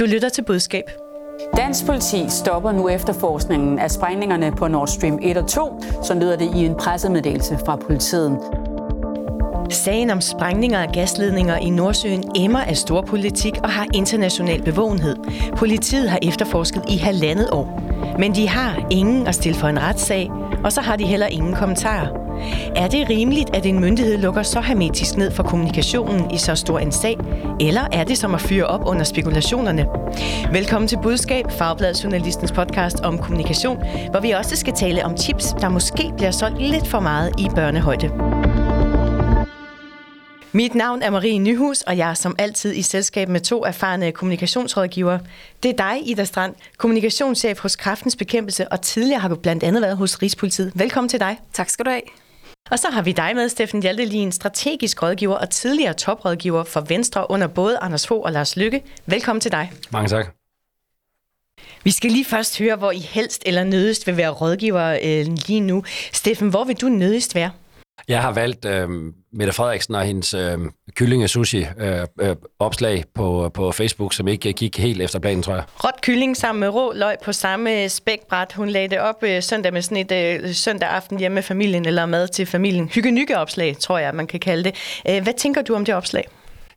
Du lytter til budskab. Dansk politi stopper nu efterforskningen af sprængningerne på Nord Stream 1 og 2, så lyder det i en pressemeddelelse fra politiet. Sagen om sprængninger af gasledninger i Nordsøen emmer af stor politik og har international bevågenhed. Politiet har efterforsket i halvandet år. Men de har ingen at stille for en retssag, og så har de heller ingen kommentarer. Er det rimeligt, at en myndighed lukker så hermetisk ned for kommunikationen i så stor en sag? Eller er det som at fyre op under spekulationerne? Velkommen til Budskab, Fagbladet Journalistens podcast om kommunikation, hvor vi også skal tale om tips, der måske bliver solgt lidt for meget i børnehøjde. Mit navn er Marie Nyhus, og jeg er som altid i selskab med to erfarne kommunikationsrådgivere. Det er dig, Ida Strand, kommunikationschef hos Kraftens Bekæmpelse, og tidligere har du blandt andet været hos Rigspolitiet. Velkommen til dig. Tak skal du have. Og så har vi dig med, Steffen Hjaltelin, strategisk rådgiver og tidligere toprådgiver for Venstre under både Anders Fogh og Lars Lykke. Velkommen til dig. Mange tak. Vi skal lige først høre, hvor I helst eller nødigst vil være rådgiver øh, lige nu. Steffen, hvor vil du nødigst være? Jeg har valgt øh, Mette Frederiksen og hendes øh, kylling sushi øh, øh, opslag på, på Facebook, som ikke gik helt efter planen, tror jeg. Råt kylling sammen med rå løg på samme spækbræt. Hun lagde det op øh, søndag med sådan et øh, søndag aften hjemme med familien, eller mad til familien. Hygge opslag, tror jeg, man kan kalde det. Øh, hvad tænker du om det opslag?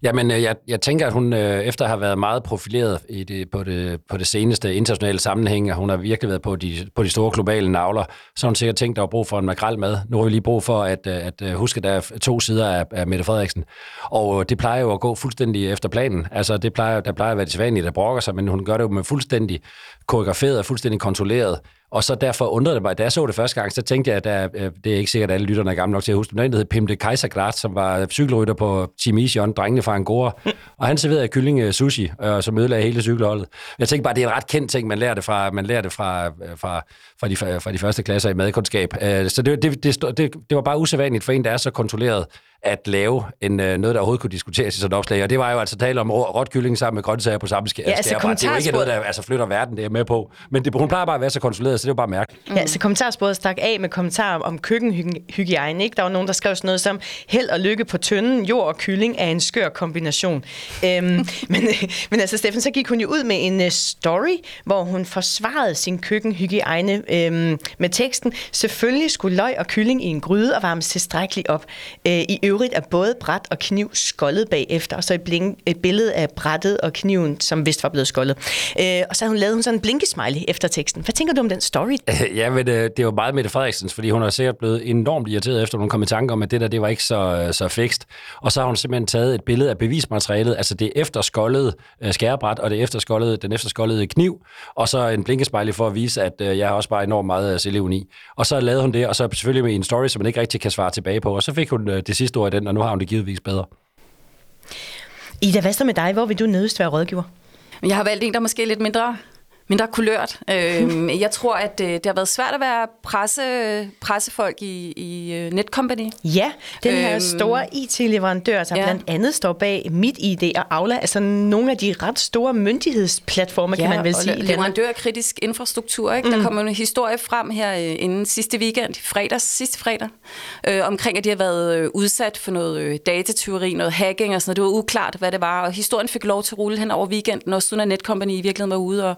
Jamen, øh, jeg, jeg tænker, at hun øh, efter at have været meget profileret i det, på, det, på det seneste internationale sammenhæng, og hun har virkelig været på de, på de store globale navler, så har hun sikkert tænkt, at der var brug for en makrelmad. Nu har vi lige brug for at, øh, at, at huske, at der er to sider af, af Mette Frederiksen. Og det plejer jo at gå fuldstændig efter planen. Altså, det plejer, der plejer at være det sædvanlige, der brokker sig, men hun gør det jo med fuldstændig koreograferet og fuldstændig kontrolleret. Og så derfor undrede det mig, da jeg så det første gang, så tænkte jeg, at der, det er ikke sikkert, at alle lytterne er gamle nok til at huske, men der hed Pim de Kaisergrat, som var cykelrytter på Team Ision, drengene fra Angora, og han serverede kylling øh, sushi, og øh, så ødelagde hele cykelholdet. Jeg tænkte bare, det er en ret kendt ting, man lærer det fra, man lærer det fra, øh, fra, fra, de, fra de første klasser i madkundskab. Så det, det, det, det, det var bare usædvanligt for en, der er så kontrolleret, at lave en, noget, der overhovedet kunne diskuteres i sådan et opslag. Og det var jo altså tale om råt kylling sammen med grøntsager på samme skær. Ja, altså det er jo ikke noget, der altså, flytter verden, det er med på. Men det, hun plejer bare at være så kontrolleret, så det jo bare mærkeligt. Ja, så kommentarsporet stak af med kommentarer om køkkenhygiejne. Ikke? Der var nogen, der skrev sådan noget som, held og lykke på tønden, jord og kylling er en skør kombination. øhm, men, men altså, Steffen, så gik hun jo ud med en uh, story, hvor hun forsvarede sin køkkenhygiejne øhm, med teksten, selvfølgelig skulle løg og kylling i en gryde og varmes tilstrækkeligt op. Øh, I øvrigt er både bræt og kniv skoldet bagefter, og så et, blink, et billede af brættet og kniven, som vist var blevet skoldet. Øh, og så har hun lavet hun sådan en blinkesmiley efter teksten. Hvad tænker du om den story? Ja, men det det var meget Mette Frederiksens, fordi hun har sikkert blevet enormt irriteret efter, hun kom i tanke om, at det der, det var ikke så, øh, så fikst. Og så har hun simpelthen taget et billede af bevismaterialet, altså det efterskoldede øh, skærebræt, og det efterskoldede, den efterskoldede kniv, og så en blinkesmiley for at vise, at jeg har også bare enormt meget selvleven i. Og så lavede hun det, og så selvfølgelig med en story, som man ikke rigtig kan svare tilbage på, og så fik hun det sidste i den, og nu har hun det givetvis bedre. Ida, hvad så med dig? Hvor vil du nødest være rådgiver? Jeg har valgt en, der måske er lidt mindre mindre kulørt. Øh, jeg tror, at øh, det har været svært at være presse, pressefolk i, i uh, Netcompany. Ja, den her øhm, store IT-leverandør, som ja. blandt andet står bag MitID og Aula, altså nogle af de ret store myndighedsplatforme, ja, kan man vel sige. leverandør af kritisk infrastruktur. Ikke? Mm. Der kommer en historie frem her øh, inden sidste weekend, fredags, sidste fredag, øh, omkring, at de har været øh, udsat for noget øh, datatyveri, noget hacking og sådan noget. Det var uklart, hvad det var, og historien fik lov til at rulle hen over weekenden, og siden Netcompany i virkeligheden var ude og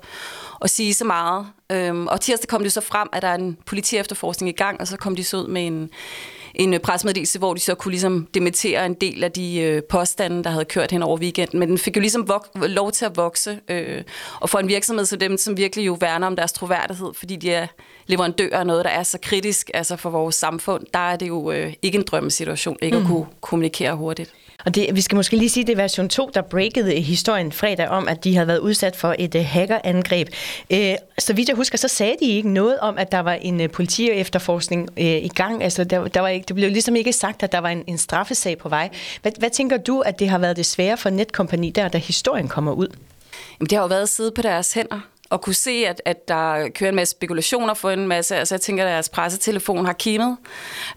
at sige så meget. Øhm, og tirsdag kom det så frem, at der er en politi-efterforskning i gang, og så kom de så ud med en, en pressemeddelelse, hvor de så kunne ligesom dementere en del af de øh, påstande, der havde kørt hen over weekenden. Men den fik jo ligesom vok- lov til at vokse. Øh, og for en virksomhed som dem, som virkelig jo værner om deres troværdighed, fordi de er leverandører af noget, der er så kritisk altså for vores samfund, der er det jo øh, ikke en drømmesituation, ikke mm. at kunne kommunikere hurtigt. Og det, vi skal måske lige sige, det er version 2, der breakede historien fredag om, at de havde været udsat for et uh, hackerangreb. Uh, så vidt jeg husker, så sagde de ikke noget om, at der var en uh, politi-efterforskning uh, i gang. Altså, der, der var ikke, det blev ligesom ikke sagt, at der var en, en straffesag på vej. Hvad, hvad tænker du, at det har været det svære for Netkompani der, da historien kommer ud? Jamen, det har jo været at sidde på deres hænder og kunne se, at, at der kører en masse spekulationer for en masse. Altså jeg tænker, at deres pressetelefon har kimet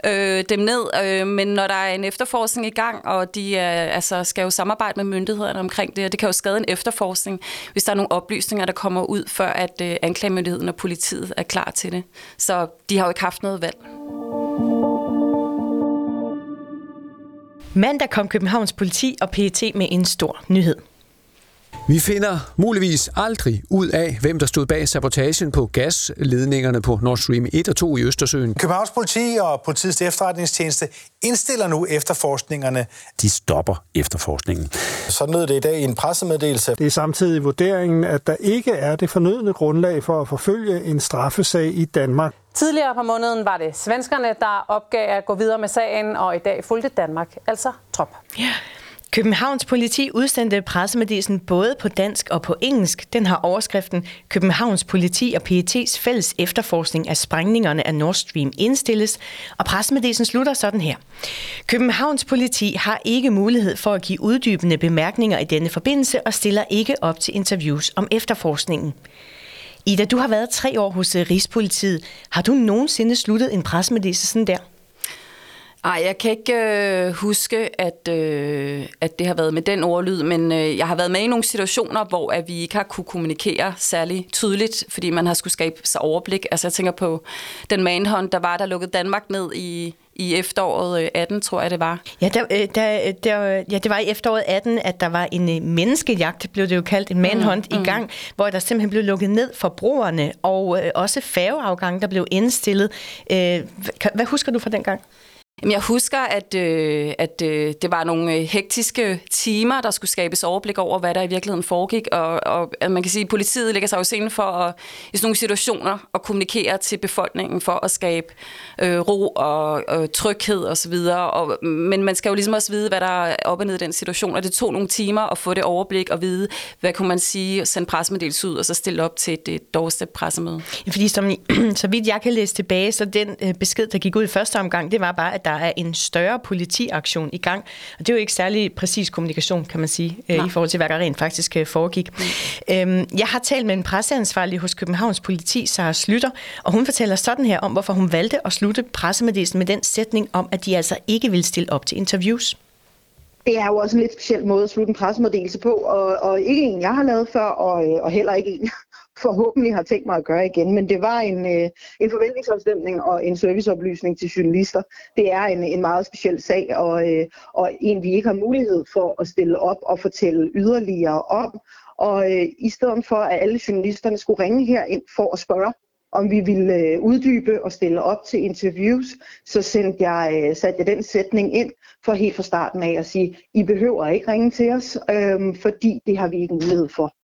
øh, dem ned. Øh, men når der er en efterforskning i gang, og de er, altså, skal jo samarbejde med myndighederne omkring det, og det kan jo skade en efterforskning, hvis der er nogle oplysninger, der kommer ud, før at øh, anklagemyndigheden og politiet er klar til det. Så de har jo ikke haft noget valg. Mandag kom Københavns politi og PET med en stor nyhed. Vi finder muligvis aldrig ud af, hvem der stod bag sabotagen på gasledningerne på Nord Stream 1 og 2 i Østersøen. Københavns politi og politiets efterretningstjeneste indstiller nu efterforskningerne. De stopper efterforskningen. Sådan lød det i dag i en pressemeddelelse. Det er samtidig vurderingen, at der ikke er det fornødne grundlag for at forfølge en straffesag i Danmark. Tidligere på måneden var det svenskerne, der opgav at gå videre med sagen, og i dag fulgte Danmark altså trop. Ja. Københavns politi udsendte pressemeddelelsen både på dansk og på engelsk. Den har overskriften Københavns politi og PET's fælles efterforskning af sprængningerne af Nord Stream indstilles, og pressemeddelelsen slutter sådan her. Københavns politi har ikke mulighed for at give uddybende bemærkninger i denne forbindelse og stiller ikke op til interviews om efterforskningen. Ida, du har været tre år hos øh, Rigspolitiet. Har du nogensinde sluttet en pressemeddelelse sådan der? Nej, jeg kan ikke øh, huske, at, øh, at det har været med den ordlyd, men øh, jeg har været med i nogle situationer, hvor at vi ikke har kunne kommunikere særlig tydeligt, fordi man har skulle skabe sig overblik. Altså jeg tænker på den manhunt, der var, der lukkede Danmark ned i, i efteråret 18, øh, tror jeg det var. Ja, der, øh, der, der, ja, det var i efteråret 18, at der var en øh, menneskejagt, blev det jo kaldt, en manhunt mm, mm. i gang, hvor der simpelthen blev lukket ned for broerne, og øh, også færgeafgang, der blev indstillet. Øh, hvad husker du fra den gang? Jamen, jeg husker, at, øh, at øh, det var nogle øh, hektiske timer, der skulle skabes overblik over, hvad der i virkeligheden foregik. Og, og at man kan sige, at politiet lægger sig jo scenen for at, i sådan nogle situationer at kommunikere til befolkningen for at skabe øh, ro og, og tryghed osv. Og, men man skal jo ligesom også vide, hvad der er op og ned i den situation. Og det tog nogle timer at få det overblik og vide, hvad kunne man sige, sende pressemeddelelse ud og så stille op til det doorstep pressemøde. Fordi som, så vidt jeg kan læse tilbage, så den øh, besked, der gik ud i første omgang, det var bare, at der er en større politiaktion i gang. Og det er jo ikke særlig præcis kommunikation, kan man sige, Nej. i forhold til, hvad der rent faktisk øh, foregik. Mm. Øhm, jeg har talt med en presseansvarlig hos Københavns politi, Sara Slytter, og hun fortæller sådan her om, hvorfor hun valgte at slutte pressemeddelelsen med den sætning om, at de altså ikke vil stille op til interviews det er jo også en lidt speciel måde at slutte en pressemeddelelse på, og, og ikke en, jeg har lavet før, og, øh, og heller ikke en, forhåbentlig har tænkt mig at gøre igen. Men det var en, øh, en forventningsafstemning og en serviceoplysning til journalister. Det er en, en meget speciel sag, og, øh, og en, vi ikke har mulighed for at stille op og fortælle yderligere om. Og øh, i stedet for, at alle journalisterne skulle ringe her ind for at spørge, om vi ville øh, uddybe og stille op til interviews, så sendte jeg, øh, satte jeg den sætning ind for helt fra starten af at sige, I behøver ikke ringe til os, øh, fordi det har vi ikke mulighed for.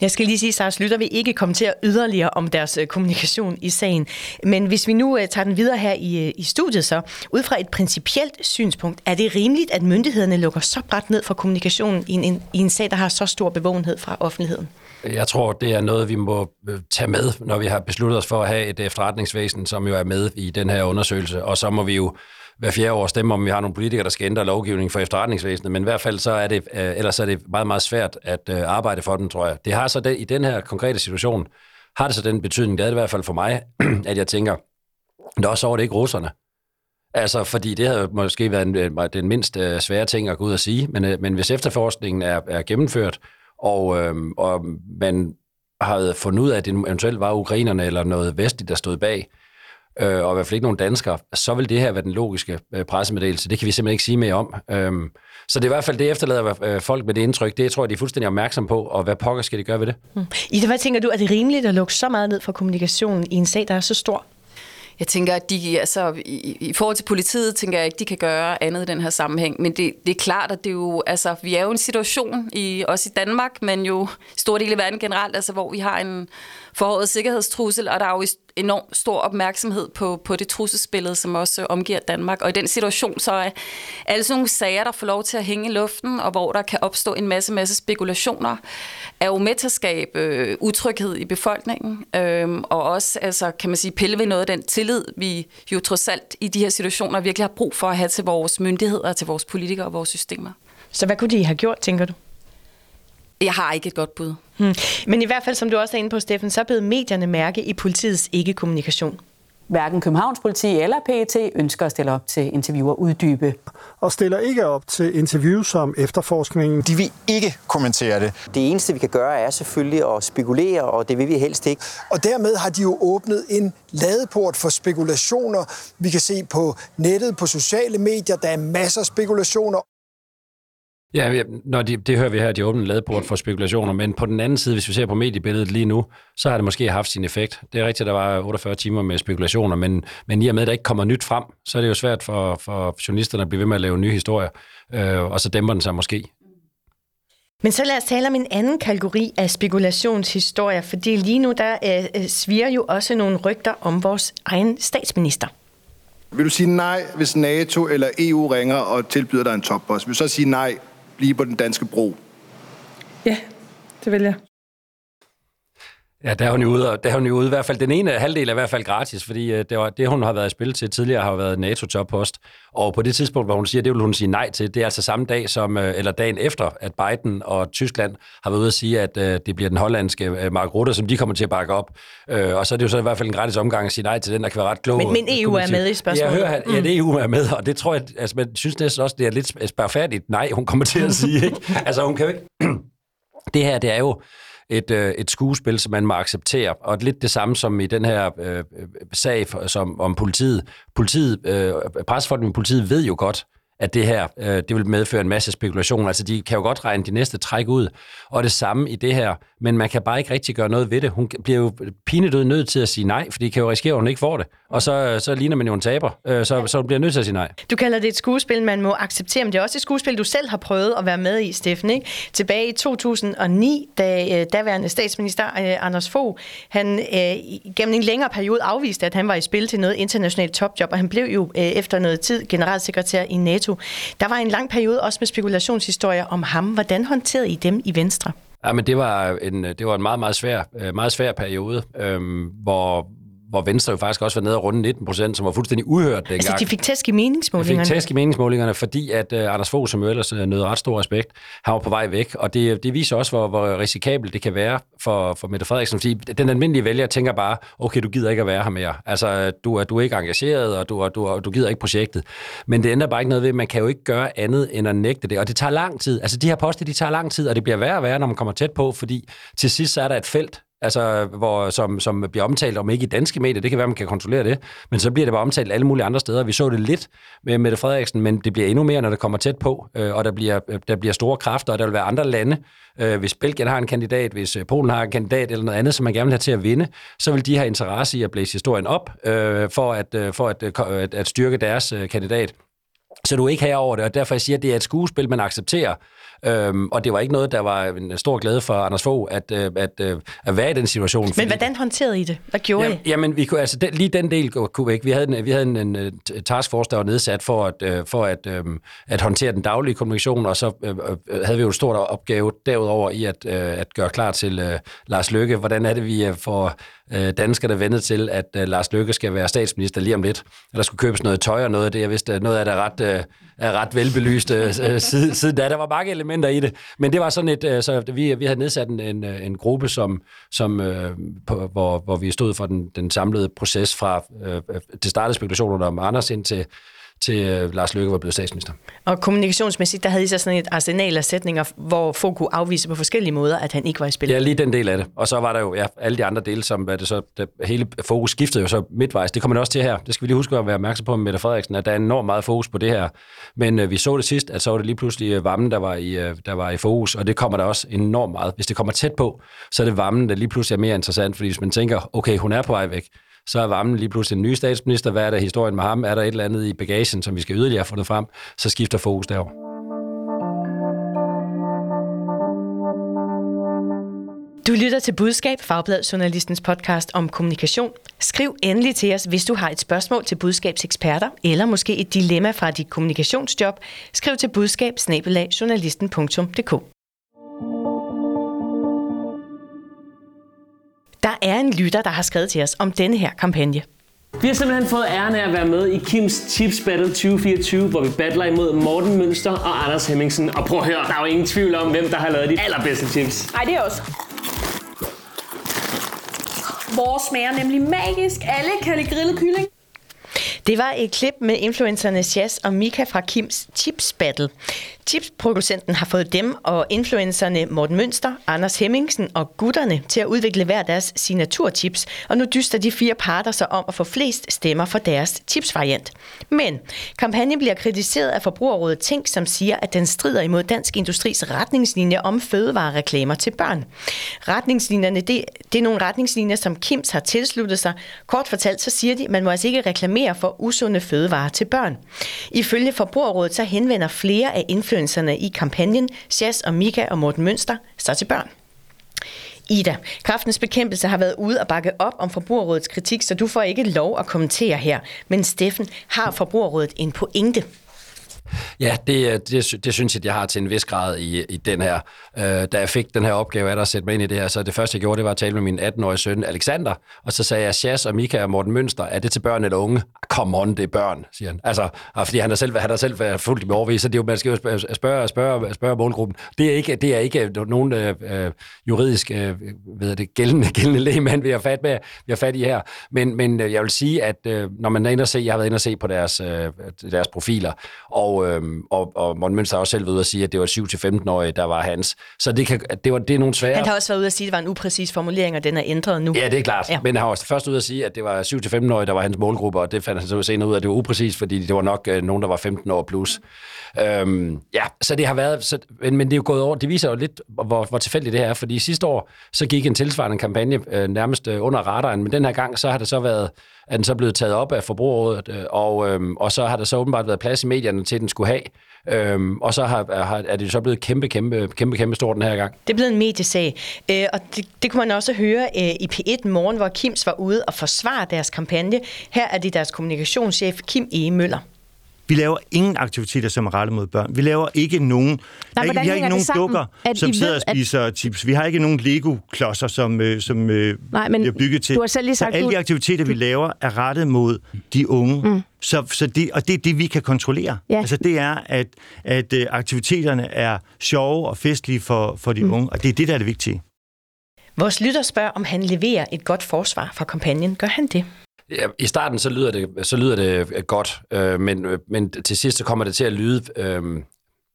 Jeg skal lige sige, at Sars Lytter vil ikke kommentere yderligere om deres øh, kommunikation i sagen. Men hvis vi nu øh, tager den videre her i, øh, i studiet så, ud fra et principielt synspunkt, er det rimeligt, at myndighederne lukker så bredt ned for kommunikationen i en, i en sag, der har så stor bevågenhed fra offentligheden? Jeg tror, det er noget, vi må tage med, når vi har besluttet os for at have et efterretningsvæsen, som jo er med i den her undersøgelse. Og så må vi jo hver fjerde år stemme, om vi har nogle politikere, der skal ændre lovgivningen for efterretningsvæsenet, men i hvert fald så er det, øh, ellers er det meget, meget svært at øh, arbejde for den, tror jeg. Det har så det, i den her konkrete situation, har det så den betydning, det er det i hvert fald for mig, at jeg tænker, der også over det ikke russerne. Altså, fordi det havde måske været en, øh, den mindst øh, svære ting at gå ud og sige, men, øh, men hvis efterforskningen er, er gennemført, og, øh, og man havde fundet ud af, at det eventuelt var ukrainerne eller noget vestligt, der stod bag, øh, og i hvert fald ikke nogen danskere, så vil det her være den logiske øh, pressemeddelelse. Det kan vi simpelthen ikke sige mere om. Øhm, så det er i hvert fald det efterlader øh, folk med det indtryk. Det tror jeg, de er fuldstændig opmærksom på, og hvad pokker skal de gøre ved det? Mm. Ida, hvad tænker du, er det rimeligt at lukke så meget ned for kommunikationen i en sag, der er så stor? Jeg tænker, at de, altså, i, i forhold til politiet, tænker jeg ikke, de kan gøre andet i den her sammenhæng. Men det, det er klart, at det er jo, altså, vi er jo i en situation, i, også i Danmark, men jo stor del af verden generelt, altså, hvor vi har en forhåret sikkerhedstrussel, og der er jo enormt stor opmærksomhed på, på det trusselsbillede, som også omgiver Danmark. Og i den situation, så er alle sådan nogle sager, der får lov til at hænge i luften, og hvor der kan opstå en masse, masse spekulationer, er jo med til at skabe øh, utryghed i befolkningen, øh, og også, altså, kan man sige, pille ved noget af den tillid, vi jo trods alt i de her situationer virkelig har brug for at have til vores myndigheder, til vores politikere og vores systemer. Så hvad kunne de have gjort, tænker du? Jeg har ikke et godt bud. Hmm. Men i hvert fald, som du også er inde på, Steffen, så blev medierne mærke i politiets ikke-kommunikation. Hverken Københavns politi eller PET ønsker at stille op til interviewer uddybe. Og stiller ikke op til interviews om efterforskningen. De vil ikke kommentere det. Det eneste, vi kan gøre, er selvfølgelig at spekulere, og det vil vi helst ikke. Og dermed har de jo åbnet en ladeport for spekulationer. Vi kan se på nettet, på sociale medier, der er masser af spekulationer Ja, når de, det hører vi her, de åbne ladeport for spekulationer, men på den anden side, hvis vi ser på mediebilledet lige nu, så har det måske haft sin effekt. Det er rigtigt, at der var 48 timer med spekulationer, men, men i og med, at der ikke kommer nyt frem, så er det jo svært for, for journalisterne at blive ved med at lave nye historier, øh, og så dæmper den sig måske. Men så lad os tale om en anden kategori af spekulationshistorier, fordi lige nu der øh, øh, sviger jo også nogle rygter om vores egen statsminister. Vil du sige nej, hvis NATO eller EU ringer og tilbyder dig en toppost? Vil du så sige nej, blive på den danske bro? Ja, det vil jeg. Ja, der er hun jo ude, der er hun jo ude. I hvert fald den ene halvdel er i hvert fald gratis, fordi øh, det, var, det, hun har været i spil til tidligere, har været NATO-toppost. Og på det tidspunkt, hvor hun siger, det vil hun sige nej til, det er altså samme dag, som, øh, eller dagen efter, at Biden og Tyskland har været ude at sige, at øh, det bliver den hollandske Mark Rutte, som de kommer til at bakke op. Og så er det jo så i hvert fald en gratis omgang at sige nej til den, der kan være ret klog. Men, men EU er med i spørgsmålet. Jeg hører, ja, det EU er med, og det tror jeg, altså, man synes næsten også, det er lidt spærfærdigt nej, hun kommer til at sige. Ikke? Altså, hun kan jo ikke... det her, det er jo et, øh, et skuespil, som man må acceptere. Og lidt det samme som i den her øh, øh sag for, som, om politiet. Politiet, øh, pressefolkene i politiet ved jo godt, at det her øh, det vil medføre en masse spekulation. Altså, de kan jo godt regne de næste træk ud. Og det samme i det her, men man kan bare ikke rigtig gøre noget ved det. Hun bliver jo pinedød nødt til at sige nej, fordi de kan jo risikere, at hun ikke får det. Og så, så ligner man jo en taber, øh, så, så hun bliver nødt til at sige nej. Du kalder det et skuespil, man må acceptere, men det er også et skuespil, du selv har prøvet at være med i, Steffen. Ikke? Tilbage i 2009, da øh, daværende statsminister øh, Anders Fogh, han øh, gennem en længere periode afviste, at han var i spil til noget internationalt topjob, og han blev jo øh, efter noget tid generalsekretær i NATO. Der var en lang periode også med spekulationshistorier om ham. Hvordan håndterede I dem i Venstre? Ja, men det var en, øh, det var en meget, meget svær, øh, meget svær periode, øhm, hvor, hvor Venstre jo faktisk også var nede og runde 19 procent, som var fuldstændig uhørt dengang. Altså, de fik tæsk i meningsmålingerne? De fik tæsk i meningsmålingerne, fordi at uh, Anders Fogh, som jo ellers uh, nød ret stor respekt, han var på vej væk, og det, det viser også, hvor, hvor risikabelt det kan være for, for Mette Frederiksen, fordi den almindelige vælger tænker bare, okay, du gider ikke at være her mere. Altså, du er, du er ikke engageret, og du, du, du gider ikke projektet. Men det ændrer bare ikke noget ved, man kan jo ikke gøre andet end at nægte det, og det tager lang tid. Altså, de her poster, de tager lang tid, og det bliver værre og værre, når man kommer tæt på, fordi til sidst så er der et felt, altså, hvor, som, som bliver omtalt, om ikke i danske medier, det kan være, man kan kontrollere det, men så bliver det bare omtalt alle mulige andre steder. Vi så det lidt med Mette Frederiksen, men det bliver endnu mere, når det kommer tæt på, øh, og der bliver, øh, der bliver store kræfter, og der vil være andre lande. Øh, hvis Belgien har en kandidat, hvis Polen har en kandidat, eller noget andet, som man gerne vil have til at vinde, så vil de have interesse i at blæse historien op, for, at, for at, at, at styrke deres kandidat. Så du er ikke herover det, og derfor jeg siger, at det er et skuespil, man accepterer, Øhm, og det var ikke noget, der var en stor glæde for Anders Fogh, at, øh, at, at, at være i den situation. Men fordi, hvordan håndterede I det? Hvad gjorde jamen, I? Jamen, vi kunne, altså, den, lige den del kunne vi ikke. Vi havde en, vi havde en, en taskforce, der var nedsat for at, øh, for at, øhm, at håndtere den daglige kommunikation, og så øh, øh, havde vi jo en stor opgave derudover i at, øh, at gøre klar til øh, Lars Løkke. Hvordan er det, vi får øh, danskerne vendet til, at øh, Lars Løkke skal være statsminister lige om lidt. Der skulle købes noget tøj og noget af det. Jeg vidste, noget af det er ret, øh, er ret velbelyst øh, siden, siden da. Der var mange elementer i det. Men det var sådan et, øh, så vi, vi havde nedsat en, en, øh, en gruppe, som, som, øh, på, hvor, hvor vi stod for den, den samlede proces fra, øh, øh det startede spekulationerne om Anders ind til øh, Lars Løkke var blevet statsminister. Og kommunikationsmæssigt, der havde I så sådan et arsenal af sætninger, hvor folk kunne afvise på forskellige måder, at han ikke var i spil. Ja, lige den del af det. Og så var der jo ja, alle de andre dele, som hvad det så, det, hele fokus skiftede jo så midtvejs. Det kommer det også til her. Det skal vi lige huske at være opmærksom på med Mette Frederiksen, at der er enormt meget fokus på det her. Men øh, vi så det sidst, at så var det lige pludselig øh, varmen, der var, i, øh, der var i fokus, og det kommer der også enormt meget. Hvis det kommer tæt på, så er det varmen, der lige pludselig er mere interessant, fordi hvis man tænker, okay, hun er på vej væk, så er varmen lige pludselig en ny statsminister. Hvad er der historien med ham? Er der et eller andet i bagagen, som vi skal yderligere få det frem? Så skifter fokus derover. Du lytter til Budskab, Fagblad Journalistens podcast om kommunikation. Skriv endelig til os, hvis du har et spørgsmål til budskabseksperter, eller måske et dilemma fra dit kommunikationsjob. Skriv til budskab Der er en lytter, der har skrevet til os om denne her kampagne. Vi har simpelthen fået æren af at være med i Kims Chips Battle 2024, hvor vi battler imod Morten Mønster og Anders Hemmingsen. Og prøv at høre, der er jo ingen tvivl om, hvem der har lavet de allerbedste chips. Nej, det er også. Vores smager nemlig magisk. Alle kan lide grillet kylling. Det var et klip med influencerne jazz og Mika fra Kims Chips Battle. Chipsproducenten har fået dem og influencerne Morten Mønster, Anders Hemmingsen og gutterne til at udvikle hver deres signaturchips, og nu dyster de fire parter sig om at få flest stemmer for deres chipsvariant. Men kampagnen bliver kritiseret af Forbrugerrådet Tænk, som siger, at den strider imod Dansk Industris retningslinjer om fødevarereklamer til børn. Retningslinjerne, det, det er nogle retningslinjer, som Kims har tilsluttet sig. Kort fortalt, så siger de, at man må altså ikke reklamere for usunde fødevarer til børn. Ifølge Forbrugerrådet, så henvender flere af influencerne i kampagnen, Chas og Mika og Morten Mønster, så til børn. Ida, kraftens bekæmpelse har været ude og bakke op om Forbrugerrådets kritik, så du får ikke lov at kommentere her. Men Steffen, har Forbrugerrådet en pointe? Ja, det, det, det synes jeg, jeg har til en vis grad i, i den her. Øh, da jeg fik den her opgave af at sætte mig ind i det her, så det første, jeg gjorde, det var at tale med min 18-årige søn, Alexander, og så sagde jeg, Chas og Mika og Morten Mønster, er det til børn eller unge? Come on, det er børn, siger han. Altså, fordi han har selv, han har selv været fuldt i overvis, så det er jo, man skal jo spørge, spørge, spørge, spørge målgruppen. Det er ikke, det er ikke øh, nogen øh, øh, juridisk øh, ved det, gældende, gældende lægemand, vi har fat, med, vi har fat i her. Men, men øh, jeg vil sige, at øh, når man er inde og se, jeg har været inde og se på deres, øh, deres profiler, og, øh, og, og Morten Mønster har også selv ude at sige, at det var 7-15-årige, der var hans. Så det, kan, det, var, det er nogle svære... Han har også været ude at sige, at det var en upræcis formulering, og den er ændret nu. Ja, det er klart. Ja. Men han har også først ude at sige, at det var 7-15-årige, der var hans målgruppe, og det fandt han så senere ud af, at det var upræcis, fordi det var nok øh, nogen, der var 15 år plus. Øhm, ja, så det har været... Så, men, men det er jo gået over. Det viser jo lidt, hvor, hvor tilfældigt det her er, fordi sidste år, så gik en tilsvarende kampagne øh, nærmest øh, under radaren, men den her gang, så har det så været er den så blevet taget op af forbrugerrådet, øh, og, øhm, og så har der så åbenbart været plads i medierne til, at den skulle have. Øhm, og så har, har, er det så blevet kæmpe, kæmpe, kæmpe, kæmpe stor den her gang. Det er blevet en mediesag, øh, og det, det kunne man også høre øh, i P1 morgen, hvor Kims var ude og forsvare deres kampagne. Her er det deres kommunikationschef Kim E. Møller. Vi laver ingen aktiviteter, som er rettet mod børn. Vi laver ikke nogen... Nej, der, vi har ikke nogen dukker, som sidder ved, og spiser at... chips. Vi har ikke nogen Lego-klodser, som, øh, som øh, Nej, men bliver bygget til. Du har selv lige sagt, så alle de aktiviteter, vi laver, er rettet mod de unge. Mm. Så, så det, og det er det, vi kan kontrollere. Ja. Altså det er, at, at øh, aktiviteterne er sjove og festlige for, for de mm. unge, og det er det, der er det vigtige. Vores lytter spørger, om han leverer et godt forsvar for kampagnen. Gør han det? Ja, I starten så lyder det, så lyder det øh, godt, øh, men, øh, men til sidst så kommer det til at lyde, øh,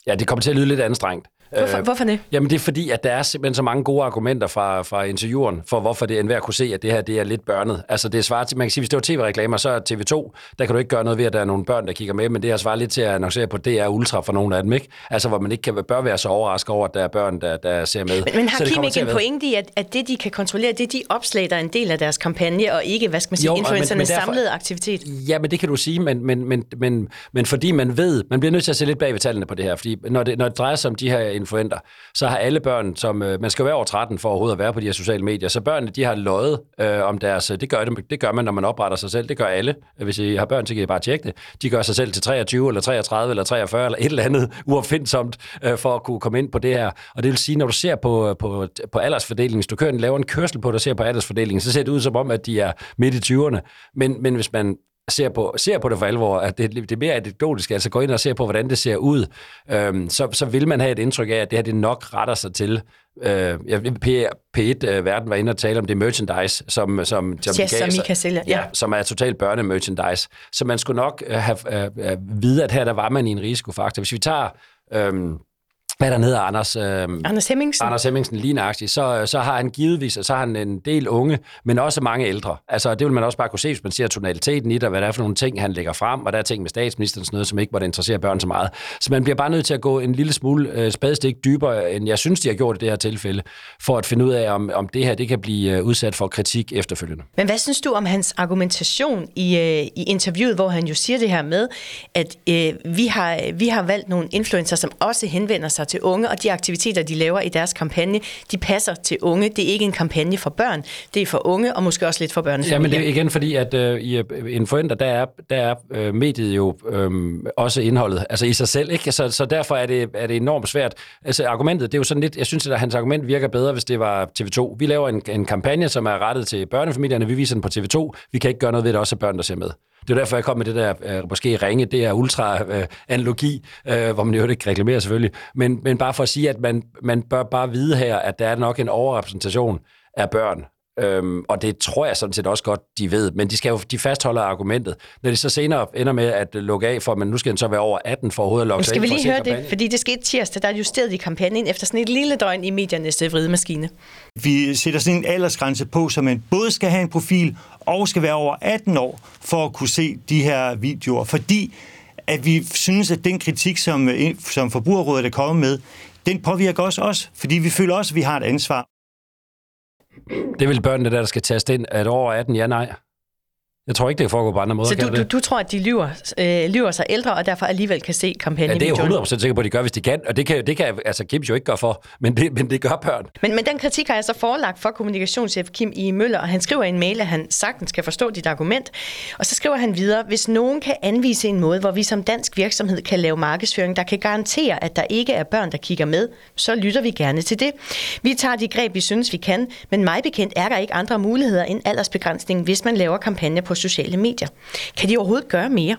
ja, det kommer til at lyde lidt anstrengt. Hvorfor, øh, hvorfor det? Jamen det er fordi, at der er simpelthen så mange gode argumenter fra, fra intervieweren, for hvorfor det enhver kunne se, at det her det er lidt børnet. Altså det er svaret til, man kan sige, hvis det var tv-reklamer, så er TV2, der kan du ikke gøre noget ved, at der er nogle børn, der kigger med, men det er svaret lidt til at annoncere på DR Ultra for nogle af dem, ikke? Altså hvor man ikke kan, bør være så overrasket over, at der er børn, der, der ser med. Men, men har Kim ikke en pointe i, at, at det, de kan kontrollere, det er de opslag, der er en del af deres kampagne, og ikke, hvad skal man sige, jo, influencernes men, men samlede aktivitet? Ja, men det kan du sige, men, men, men, men, men fordi man ved, man bliver nødt til at se lidt bag ved tallene på det her, fordi når det, når det drejer sig om de her influenter, så har alle børn, som øh, man skal være over 13 for overhovedet at være på de her sociale medier, så børnene, de har løjet øh, om deres, øh, det gør, det, det gør man, når man opretter sig selv, det gør alle. Øh, hvis I har børn, så kan I bare tjekke det. De gør sig selv til 23, eller 33, eller 43, eller et eller andet uopfindsomt, øh, for at kunne komme ind på det her. Og det vil sige, når du ser på, øh, på, på aldersfordelingen, hvis du kører en, laver en kørsel på, der ser på aldersfordelingen, så ser det ud som om, at de er midt i 20'erne. Men, men hvis man ser på, ser på det for alvor, at det, det er mere anekdotisk, altså gå ind og se på, hvordan det ser ud, øhm, så, så vil man have et indtryk af, at det her det nok retter sig til. Øh, P1-verden øh, var inde og tale om det merchandise, som, som, som, yes, som, I kan sælge. Ja. ja. som er totalt børne-merchandise. Så man skulle nok øh, have, have, have vide, at her der var man i en risikofaktor. Hvis vi tager... Øhm, hvad der hedder, Anders, øh, Anders Hemmingsen. Anders Hemmingsen, lignagtigt, så, så har han givetvis, så har han en del unge, men også mange ældre. Altså, det vil man også bare kunne se, hvis man ser tonaliteten i det, og hvad der er for nogle ting, han lægger frem, og der er ting med statsministeren, sådan noget, som ikke måtte interessere børn så meget. Så man bliver bare nødt til at gå en lille smule øh, spadestik dybere, end jeg synes, de har gjort i det her tilfælde, for at finde ud af, om, om det her det kan blive øh, udsat for kritik efterfølgende. Men hvad synes du om hans argumentation i, øh, i interviewet, hvor han jo siger det her med, at øh, vi, har, vi har valgt nogle influencer, som også henvender sig til unge, og de aktiviteter, de laver i deres kampagne, de passer til unge. Det er ikke en kampagne for børn, det er for unge, og måske også lidt for børnefamilier. Ja, men det er igen fordi, at øh, i øh, en forælder, der er, der er øh, mediet jo øh, også indholdet, altså i sig selv, ikke? Så, så derfor er det, er det enormt svært. Altså argumentet, det er jo sådan lidt, jeg synes, at hans argument virker bedre, hvis det var TV2. Vi laver en, en kampagne, som er rettet til børnefamilierne, vi viser den på TV2, vi kan ikke gøre noget ved det, også er børn, der ser med. Det er derfor, jeg kom med det der, øh, måske ringe, det er ultra-analogi, øh, øh, hvor man jo ikke reklamerer selvfølgelig, men, men bare for at sige, at man, man bør bare vide her, at der er nok en overrepræsentation af børn. Øhm, og det tror jeg sådan set også godt, de ved. Men de, skal jo, de fastholder argumentet. Når de så senere ender med at lukke af for, men nu skal den så være over 18 for overhovedet at logge sig Skal vi lige høre det? Fordi det skete tirsdag, der justerede de kampagnen efter sådan et lille døgn i mediernes vridemaskine. Vi sætter sådan en aldersgrænse på, så man både skal have en profil og skal være over 18 år for at kunne se de her videoer. Fordi at vi synes, at den kritik, som, som Forbrugerrådet er kommet med, den påvirker os også, fordi vi føler også, at vi har et ansvar. Det vil børnene der, der skal taste ind, at over 18, ja nej. Jeg tror ikke, det kan foregå på andre måder. Så du, du, du tror, at de lyver, øh, lyver sig ældre, og derfor alligevel kan se Ja, kampagnen det er jeg 100% sikker på, at de gør, hvis de kan. Og det kan, det kan altså Kim jo ikke gøre for, men det, men det gør børn. Men, men den kritik har jeg så forelagt for kommunikationschef Kim I. Møller, og han skriver i en mail, at han sagtens kan forstå dit argument. Og så skriver han videre, hvis nogen kan anvise en måde, hvor vi som dansk virksomhed kan lave markedsføring, der kan garantere, at der ikke er børn, der kigger med, så lytter vi gerne til det. Vi tager de greb, vi synes, vi kan, men mig bekendt er der ikke andre muligheder end aldersbegrænsning, hvis man laver kampagner på på sociale medier. Kan de overhovedet gøre mere?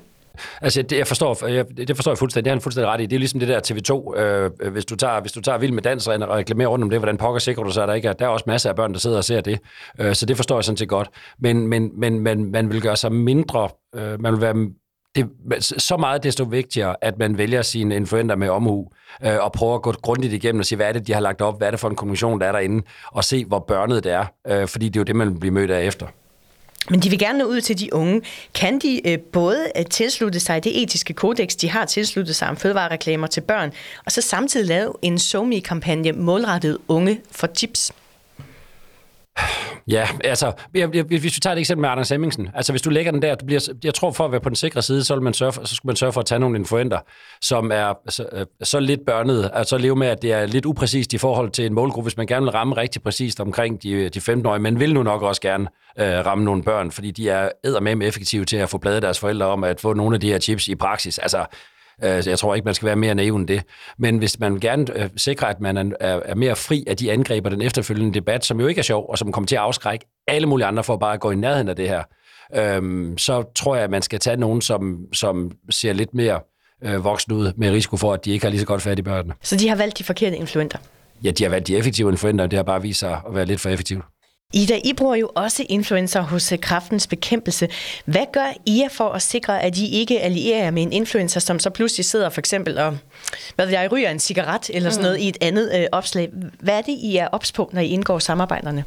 Altså, det, jeg forstår, jeg, det forstår jeg fuldstændig. Det har han fuldstændig ret i. Det er ligesom det der TV2. Øh, hvis, du tager, hvis du tager Vild med Dans og reklamerer rundt om det, hvordan pokker sikrer du så, at der ikke er, der er også masser af børn, der sidder og ser det. Øh, så det forstår jeg sådan set godt. Men, men, men, man, man vil gøre sig mindre, øh, man vil være det, så meget desto vigtigere, at man vælger sine influenter med omhu, øh, og prøver at gå grundigt igennem og sige, hvad er det, de har lagt op, hvad er det for en kommunikation, der er derinde, og se, hvor børnet det er, øh, fordi det er jo det, man vil blive mødt af efter. Men de vil gerne nå ud til de unge. Kan de øh, både øh, tilslutte sig det etiske kodex, de har tilsluttet sig om fødevarereklamer til børn, og så samtidig lave en somi kampagne målrettet unge for tips? Ja, altså, jeg, jeg, hvis vi tager et eksempel med Anders Hemmingsen, altså hvis du lægger den der, du bliver, jeg tror for at være på den sikre side, så, vil man sørge for, så skulle man sørge for at tage nogle influenter, som er så, øh, så lidt børnet, altså leve med, at det er lidt upræcist i forhold til en målgruppe, hvis man gerne vil ramme rigtig præcist omkring de, de 15-årige, men vil nu nok også gerne øh, ramme nogle børn, fordi de er eddermame effektive til at få bladet deres forældre om at få nogle af de her chips i praksis. Altså, Øh, jeg tror ikke, man skal være mere naiv end det. Men hvis man gerne øh, sikrer, at man er, mere fri af de angreber, den efterfølgende debat, som jo ikke er sjov, og som kommer til at afskrække alle mulige andre for at bare gå i nærheden af det her, øhm, så tror jeg, at man skal tage nogen, som, som ser lidt mere øh, voksen ud, med risiko for, at de ikke har lige så godt fat i børnene. Så de har valgt de forkerte influenter? Ja, de har valgt de effektive influenter, og det har bare vist sig at være lidt for effektivt. Ida, I bruger jo også influencer hos kraftens bekæmpelse. Hvad gør I for at sikre, at I ikke allierer jer med en influencer, som så pludselig sidder for eksempel og hvad ved jeg, ryger en cigaret eller sådan noget mm. i et andet øh, opslag? Hvad er det, I er ops på, når I indgår samarbejderne?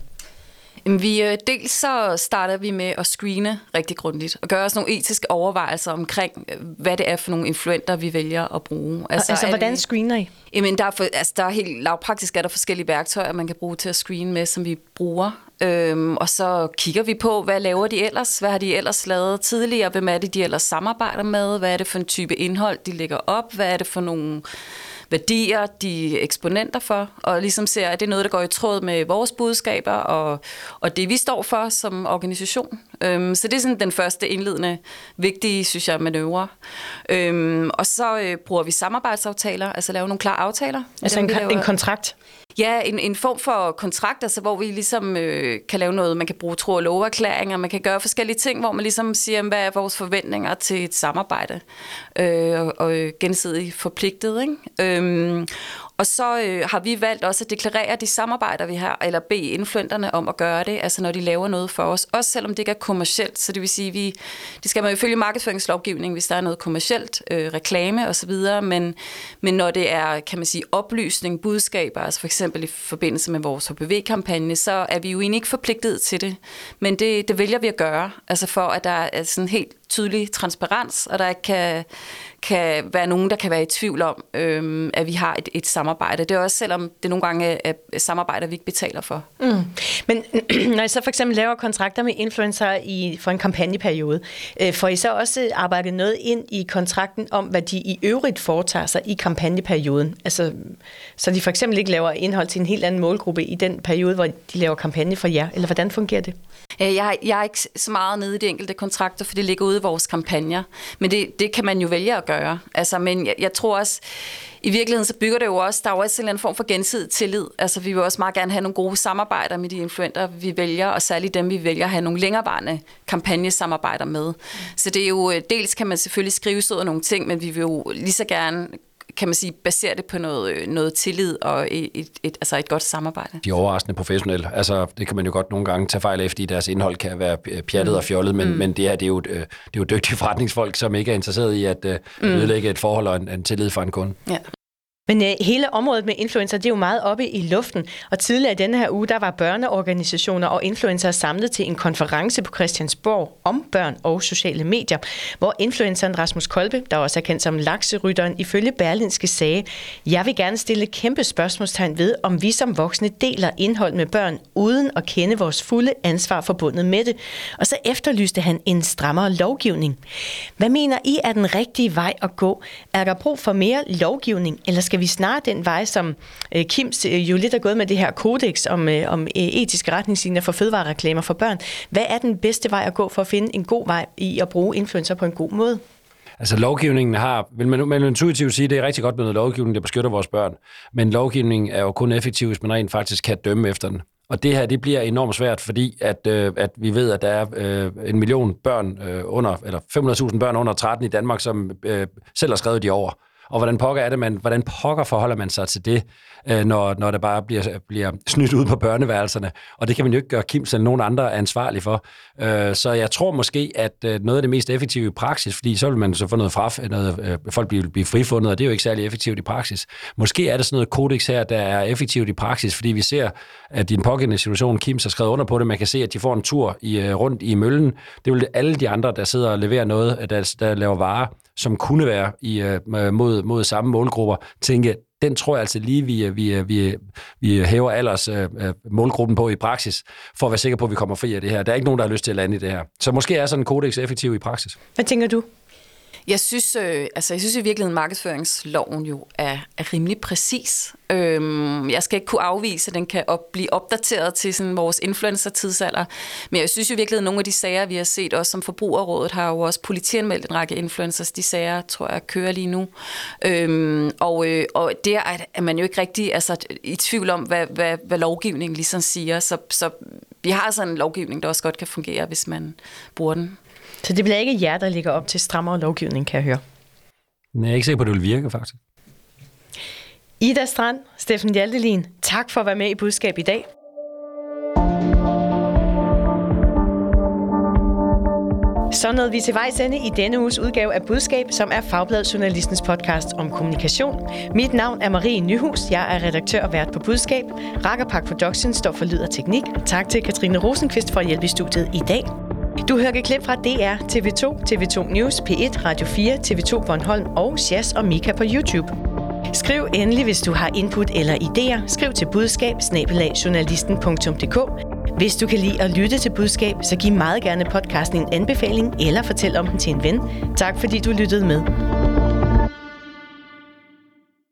Vi, øh, dels så starter vi med at screene rigtig grundigt, og gøre os nogle etiske overvejelser omkring, øh, hvad det er for nogle influenter, vi vælger at bruge. Altså, altså hvordan vi, screener I? Jamen, der er, for, altså, der er helt lavpraktisk er der forskellige værktøjer, man kan bruge til at screene med, som vi bruger. Øhm, og så kigger vi på, hvad laver de ellers? Hvad har de ellers lavet tidligere? Hvem er det, de ellers samarbejder med? Hvad er det for en type indhold, de lægger op? Hvad er det for nogle værdier, de er eksponenter for, og ligesom ser, at det er noget, der går i tråd med vores budskaber og, og det, vi står for som organisation. Øhm, så det er sådan den første indledende, vigtige, synes jeg, manøvre. Øhm, og så øh, bruger vi samarbejdsaftaler, altså lave nogle klare aftaler. Altså en, en kontrakt? Ja, en, en form for kontrakt, altså, hvor vi ligesom øh, kan lave noget, man kan bruge tro- og loverklæringer, man kan gøre forskellige ting, hvor man ligesom siger, hvad er vores forventninger til et samarbejde, øh, og, og gensidigt forpligtet. Ikke? Øhm, og så øh, har vi valgt også at deklarere de samarbejder, vi har, eller bede influenterne om at gøre det, altså når de laver noget for os. Også selvom det ikke er kommercielt, så det vil sige, vi, det skal man jo følge markedsføringslovgivningen, hvis der er noget kommercielt, øh, reklame osv., men, men når det er, kan man sige, oplysning, budskaber, altså for eksempel i forbindelse med vores HPV-kampagne, så er vi jo egentlig ikke forpligtet til det, men det, det vælger vi at gøre, altså for at der er sådan helt tydelig transparens, og der ikke kan, kan være nogen, der kan være i tvivl om, øhm, at vi har et, et samarbejde. Det er også selvom det nogle gange er samarbejder, vi ikke betaler for. Mm. Men når I så for eksempel laver kontrakter med influencer i, for en kampagneperiode, øh, får I så også arbejdet noget ind i kontrakten om, hvad de i øvrigt foretager sig i kampagneperioden? Altså, så de for eksempel ikke laver indhold til en helt anden målgruppe i den periode, hvor de laver kampagne for jer, eller hvordan fungerer det? Jeg, jeg er ikke så meget nede i de enkelte kontrakter, for det ligger ude i vores kampagner. Men det, det kan man jo vælge at gøre. Altså, men jeg, jeg tror også, i virkeligheden så bygger det jo også, der er jo også en eller anden form for gensidig tillid. Altså, vi vil også meget gerne have nogle gode samarbejder med de influenter, vi vælger, og særligt dem, vi vælger at have nogle længerevarende kampagnesamarbejder med. Så det er jo, øh, dels kan man selvfølgelig skrive sådan nogle ting, men vi vil jo lige så gerne kan man sige, basere det på noget, øh, noget tillid og et, et, et, altså et godt samarbejde. De er overraskende professionelle. Altså, det kan man jo godt nogle gange tage fejl af, fordi deres indhold kan være pjattet mm. og fjollet, men, mm. men det, her, det, er jo, det er jo dygtige forretningsfolk, som ikke er interesseret i at mm. ødelægge et forhold og en, en tillid for en kunde. Ja. Men øh, hele området med influencer, det er jo meget oppe i luften. Og tidligere i denne her uge, der var børneorganisationer og influencer samlet til en konference på Christiansborg om børn og sociale medier, hvor influenceren Rasmus Kolbe, der også er kendt som lakserytteren, ifølge Berlinske sagde, jeg vil gerne stille kæmpe spørgsmålstegn ved, om vi som voksne deler indhold med børn, uden at kende vores fulde ansvar forbundet med det. Og så efterlyste han en strammere lovgivning. Hvad mener I er den rigtige vej at gå? Er der brug for mere lovgivning, eller skal skal vi snarere den vej, som øh, Kims øh, jo lidt er gået med det her kodex om, øh, om øh, etiske retningslinjer for fødevarereklamer for børn. Hvad er den bedste vej at gå for at finde en god vej i at bruge influencer på en god måde? Altså lovgivningen har, vil man, man intuitivt sige, det er rigtig godt med noget lovgivning, der beskytter vores børn. Men lovgivningen er jo kun effektiv, hvis man rent faktisk kan dømme efter den. Og det her, det bliver enormt svært, fordi at, øh, at vi ved, at der er øh, en million børn øh, under, eller 500.000 børn under 13 i Danmark, som øh, selv har skrevet de over. Og hvordan pokker er det, man, hvordan pokker forholder man sig til det, øh, når, når det bare bliver, bliver snydt ud på børneværelserne? Og det kan man jo ikke gøre Kim eller nogen andre ansvarlig for. Øh, så jeg tror måske, at øh, noget af det mest effektive i praksis, fordi så vil man så få noget fra, noget, øh, folk bliver, blive frifundet, og det er jo ikke særlig effektivt i praksis. Måske er det sådan noget kodex her, der er effektivt i praksis, fordi vi ser, at i den pågældende situation, Kim har skrevet under på det, man kan se, at de får en tur i, øh, rundt i møllen. Det vil alle de andre, der sidder og leverer noget, der, der laver varer, som kunne være i, øh, mod, mod samme målgrupper, tænke, den tror jeg altså lige, vi, øh, vi, øh, vi, vi hæver alders målgruppen på i praksis, for at være sikker på, at vi kommer fri af det her. Der er ikke nogen, der har lyst til at lande i det her. Så måske er sådan en kodex effektiv i praksis. Hvad tænker du? Jeg synes, øh, altså, jeg synes i virkeligheden, at markedsføringsloven jo er, er rimelig præcis. Øhm, jeg skal ikke kunne afvise, at den kan op, blive opdateret til sådan vores influencer-tidsalder. Men jeg synes i virkeligheden, at nogle af de sager, vi har set, også som Forbrugerrådet, har jo også politianmeldt en række influencers. De sager, tror jeg, kører lige nu. Øhm, og, øh, og det er, er man jo ikke rigtig altså, i tvivl om, hvad, hvad, hvad lovgivningen ligesom siger. Så, så vi har sådan en lovgivning, der også godt kan fungere, hvis man bruger den. Så det bliver ikke jer, der ligger op til strammere lovgivning, kan jeg høre? Nej, jeg er ikke sikker på, at det vil virke, faktisk. Ida Strand, Steffen Hjaltelin, tak for at være med i Budskab i dag. Så nåede vi til vejs ende i denne uges udgave af Budskab, som er Fagbladet Journalistens podcast om kommunikation. Mit navn er Marie Nyhus. Jeg er redaktør og vært på Budskab. Rakkerpak Production står for lyd og teknik. Tak til Katrine Rosenqvist for at hjælpe i studiet i dag. Du hører klip fra DR, TV2, TV2 News, P1, Radio 4, TV2 Bornholm og Jazz og Mika på YouTube. Skriv endelig, hvis du har input eller idéer. Skriv til budskab hvis du kan lide at lytte til budskab, så giv meget gerne podcasten en anbefaling eller fortæl om den til en ven. Tak fordi du lyttede med.